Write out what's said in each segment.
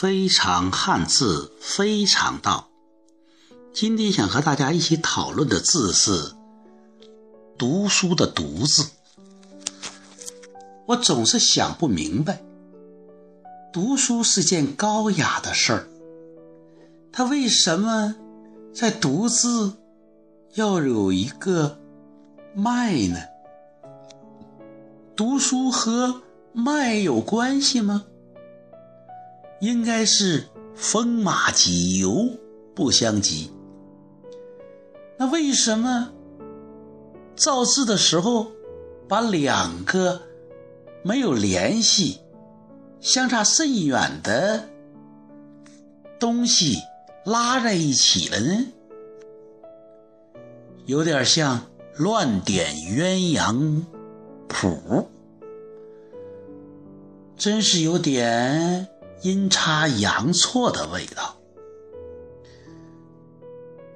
非常汉字非常道。今天想和大家一起讨论的字是“读书”的“读”字。我总是想不明白，读书是件高雅的事儿，它为什么在“读”字要有一个“卖”呢？读书和卖有关系吗？应该是风马急游不相及。那为什么造字的时候把两个没有联系、相差甚远的东西拉在一起了呢？有点像乱点鸳鸯谱，真是有点。阴差阳错的味道。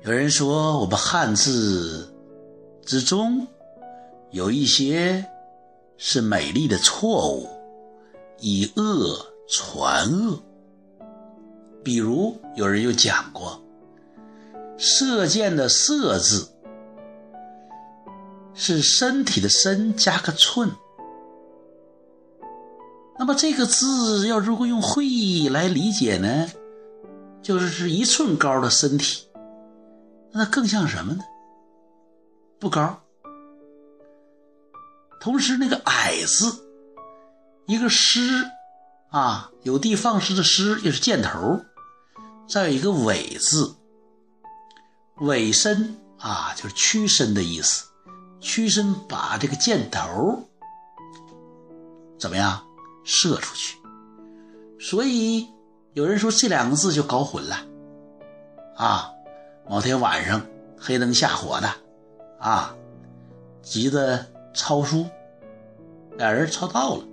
有人说，我们汉字之中有一些是美丽的错误，以恶传恶。比如，有人有讲过，“射箭”的“射”字是身体的“身”加个寸。那么这个字要如果用会意来理解呢，就是是一寸高的身体，那更像什么呢？不高。同时那个矮字，一个狮啊，有的放矢的矢也是箭头，再有一个尾字，尾身啊就是屈身的意思，屈身把这个箭头怎么样？射出去，所以有人说这两个字就搞混了，啊，某天晚上黑灯瞎火的，啊，急着抄书，俩人抄到了，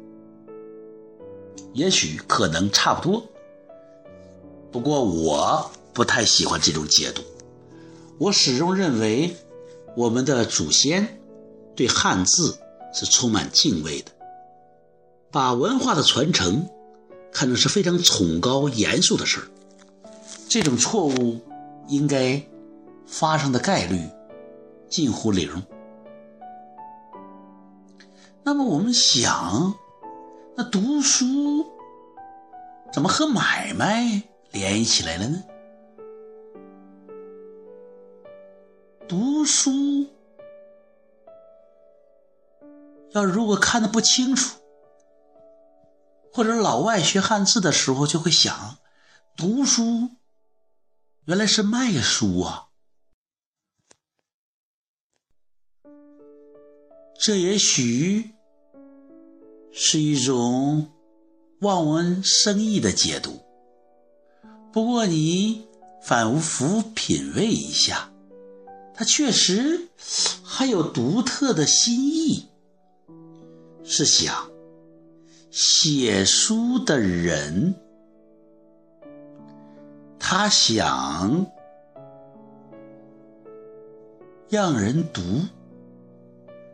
也许可能差不多，不过我不太喜欢这种解读，我始终认为我们的祖先对汉字是充满敬畏的。把文化的传承看成是非常崇高严肃的事儿，这种错误应该发生的概率近乎零。那么我们想，那读书怎么和买卖联系起来了呢？读书要如果看的不清楚。或者老外学汉字的时候就会想，读书原来是卖书啊，这也许是一种望文生义的解读。不过你反复品味一下，它确实还有独特的心意，是想。写书的人，他想让人读，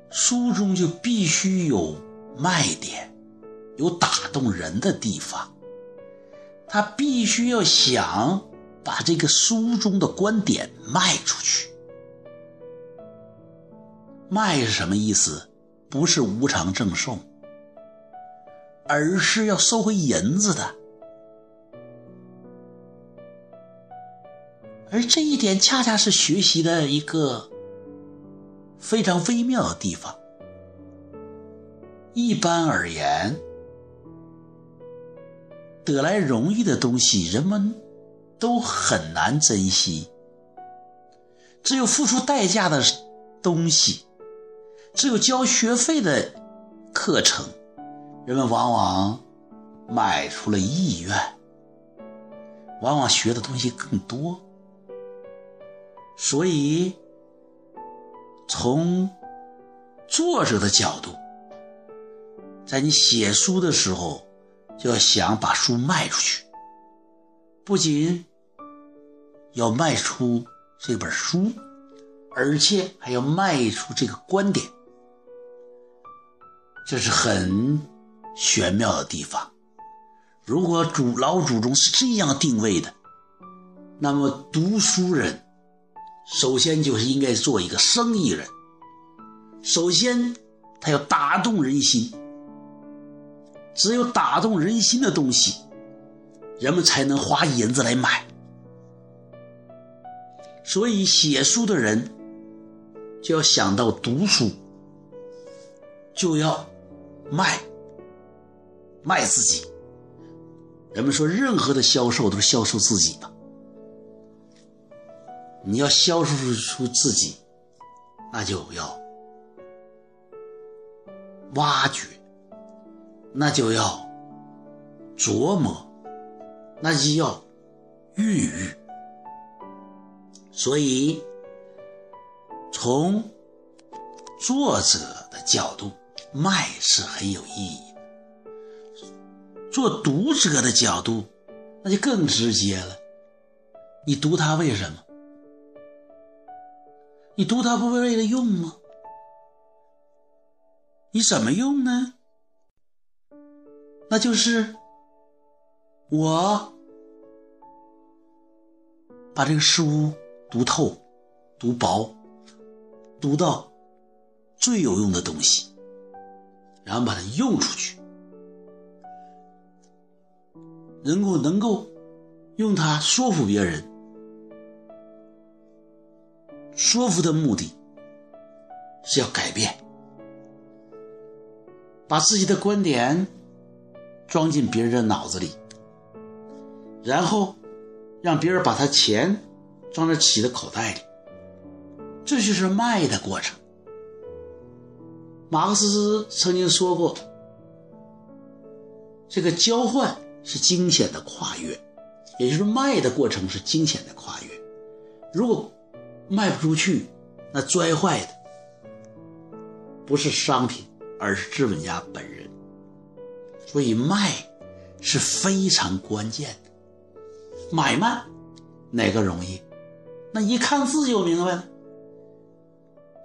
书中就必须有卖点，有打动人的地方。他必须要想把这个书中的观点卖出去。卖是什么意思？不是无偿赠送。而是要收回银子的，而这一点恰恰是学习的一个非常微妙的地方。一般而言，得来容易的东西，人们都很难珍惜；只有付出代价的东西，只有交学费的课程。人们往往买出了意愿，往往学的东西更多，所以从作者的角度，在你写书的时候，就要想把书卖出去，不仅要卖出这本书，而且还要卖出这个观点，这是很。玄妙的地方，如果祖老祖宗是这样定位的，那么读书人首先就是应该做一个生意人。首先，他要打动人心，只有打动人心的东西，人们才能花银子来买。所以，写书的人就要想到读书，就要卖卖自己。人们说，任何的销售都是销售自己吧。你要销售出自己，那就要挖掘，那就要琢磨，那就要孕育。所以，从作者的角度，卖是很有意义的；做读者的角度，那就更直接了。你读它为什么？你读它不是为了用吗？你怎么用呢？那就是我把这个书。读透，读薄，读到最有用的东西，然后把它用出去，能够能够用它说服别人。说服的目的是要改变，把自己的观点装进别人的脑子里，然后让别人把他钱。装在自己的口袋里，这就是卖的过程。马克思曾经说过：“这个交换是惊险的跨越，也就是卖的过程是惊险的跨越。如果卖不出去，那摔坏的不是商品，而是资本家本人。所以卖是非常关键的。买卖哪个容易？”那一看字就明白了，“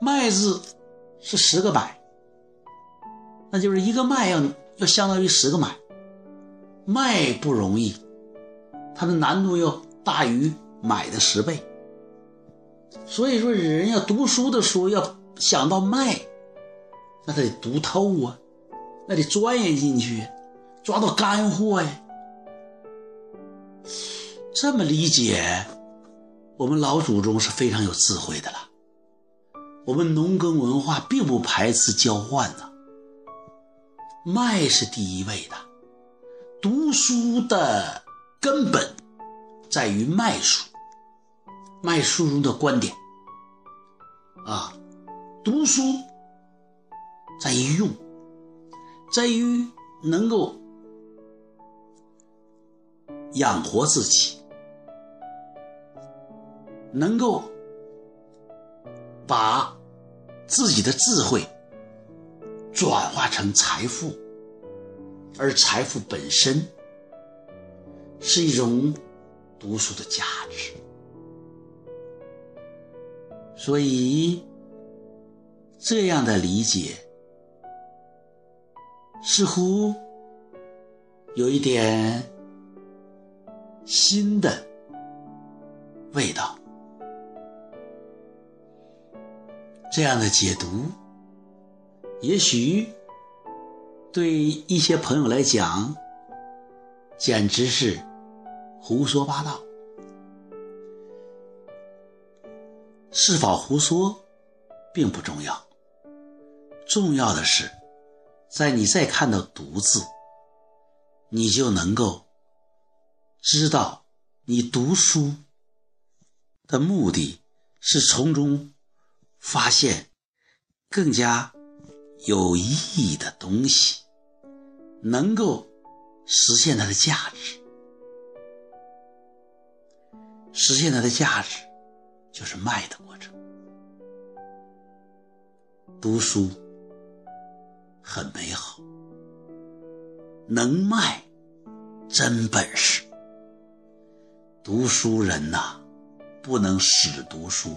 卖”字是十个买，那就是一个卖要要相当于十个买，卖不容易，它的难度要大于买的十倍。所以说，人要读书的时候要想到卖，那得读透啊，那得钻研进去，抓到干货呀。这么理解。我们老祖宗是非常有智慧的了。我们农耕文化并不排斥交换的，卖是第一位的。读书的根本在于卖书，卖书中的观点啊。读书在于用，在于能够养活自己。能够把自己的智慧转化成财富，而财富本身是一种读书的价值。所以，这样的理解似乎有一点新的味道。这样的解读，也许对一些朋友来讲，简直是胡说八道。是否胡说，并不重要，重要的是，在你再看到“读”字，你就能够知道，你读书的目的是从中。发现更加有意义的东西，能够实现它的价值。实现它的价值，就是卖的过程。读书很美好，能卖真本事。读书人呐，不能死读书。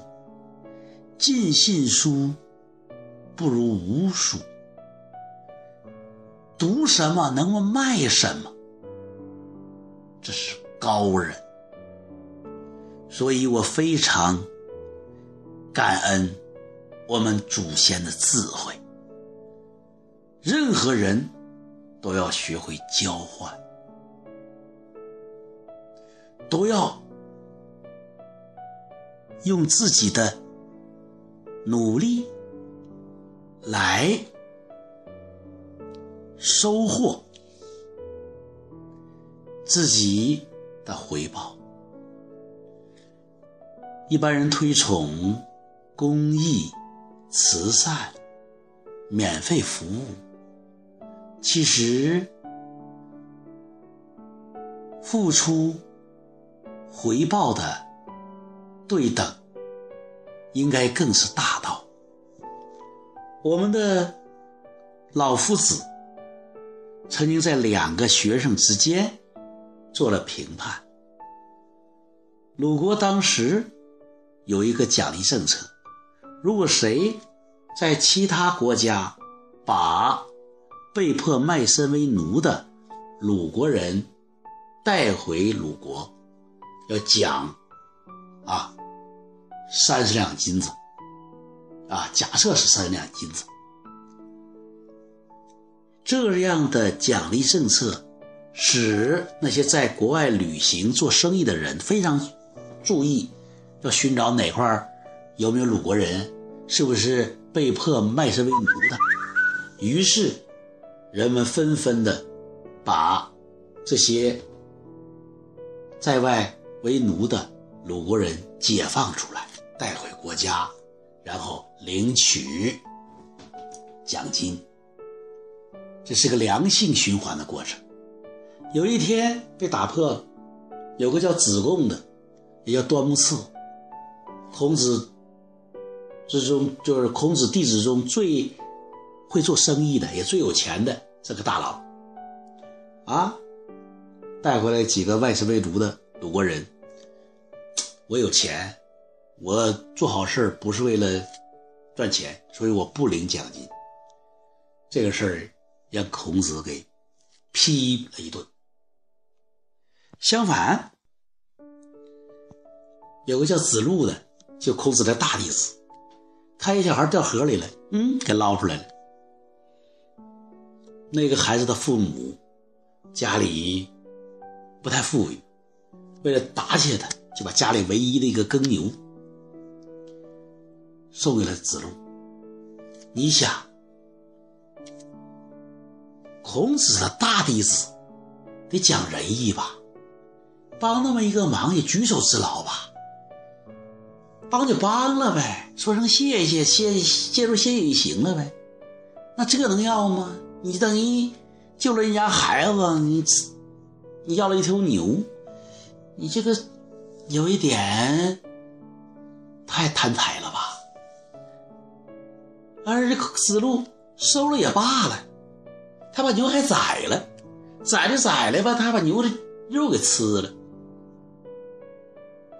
尽信书不如无书。读什么能够卖什么？这是高人。所以我非常感恩我们祖先的智慧。任何人都要学会交换，都要用自己的努力来收获自己的回报。一般人推崇公益、慈善、免费服务，其实付出回报的对等，应该更是大道。我们的老夫子曾经在两个学生之间做了评判，鲁国当时。有一个奖励政策，如果谁在其他国家把被迫卖身为奴的鲁国人带回鲁国，要奖啊三十两金子啊，假设是三两金子。这样的奖励政策使那些在国外旅行做生意的人非常注意。要寻找哪块有没有鲁国人，是不是被迫卖身为奴的？于是人们纷纷的把这些在外为奴的鲁国人解放出来，带回国家，然后领取奖金。这是个良性循环的过程。有一天被打破了，有个叫子贡的，也叫端木赐。孔子之中，就是孔子弟子中最会做生意的，也最有钱的这个大佬，啊，带回来几个外事为奴的鲁国人。我有钱，我做好事不是为了赚钱，所以我不领奖金。这个事儿让孔子给批了一顿。相反，有个叫子路的。就孔子的大弟子，他一小孩掉河里了，嗯，给捞出来了。那个孩子的父母家里不太富裕，为了答谢他，就把家里唯一的一个耕牛送给了子路。你想，孔子的大弟子得讲仁义吧，帮那么一个忙也举手之劳吧。帮就帮了呗，说声谢谢，谢谢助谢谢就行了呗。那这能要吗？你等于救了人家孩子，你你要了一头牛，你这个有一点太贪财了吧？而这思路收了也罢了，他把牛还宰了，宰就宰了吧，他把牛的肉给吃了，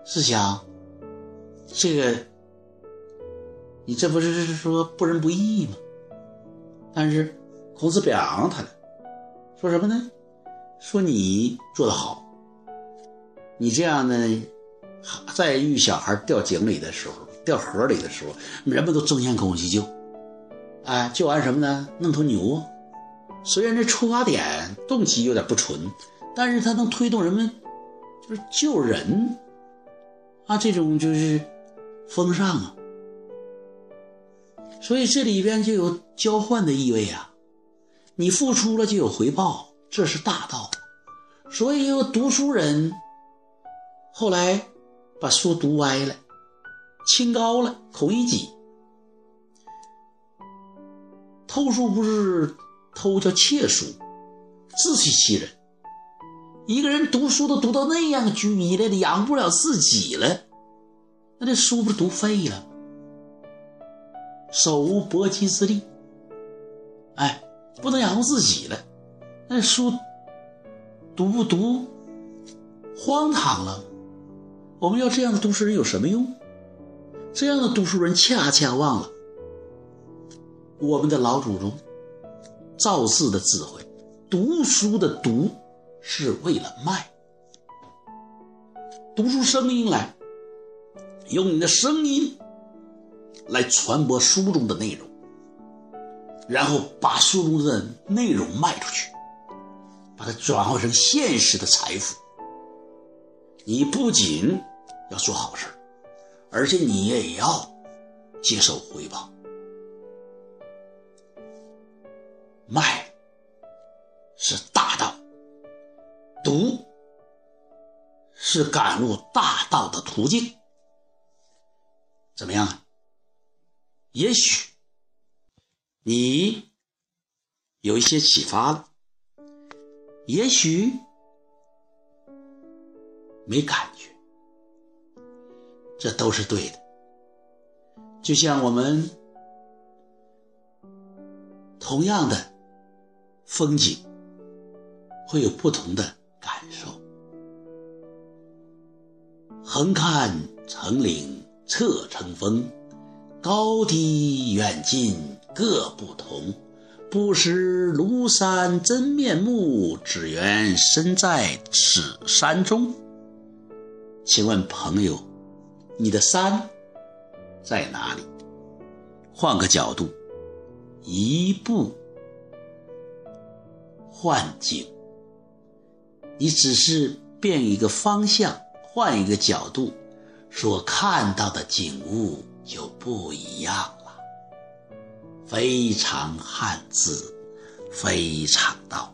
是想。这个，你这不是说不仁不义吗？但是孔子表扬他了，说什么呢？说你做得好，你这样呢，在遇小孩掉井里的时候、掉河里的时候，人们都争先恐后去救。哎，救完什么呢？弄头牛。虽然这出发点动机有点不纯，但是它能推动人们就是救人啊，这种就是。风尚啊，所以这里边就有交换的意味啊，你付出了就有回报，这是大道。所以有读书人后来把书读歪了，清高了，孔乙己偷书不是偷，叫窃书，自欺欺人。一个人读书都读到那样居迷了，养不了自己了。那这书不是读废了？手无搏击之力，哎，不能养活自己了。那书读不读，荒唐了。我们要这样的读书人有什么用？这样的读书人恰恰忘了我们的老祖宗造字的智慧。读书的读是为了卖，读出声音来，用你的声音来传播书中的内容，然后把书中的内容卖出去，把它转化成现实的财富。你不仅要做好事而且你也要接受回报。卖是大道，读是赶入大道的途径。怎么样？也许你有一些启发了，也许没感觉，这都是对的。就像我们同样的。风景会有不同的感受。横看成岭侧成峰，高低远近各不同。不识庐山真面目，只缘身在此山中。请问朋友，你的山在哪里？换个角度，一步。幻境，你只是变一个方向，换一个角度，所看到的景物就不一样了。非常汉字，非常道。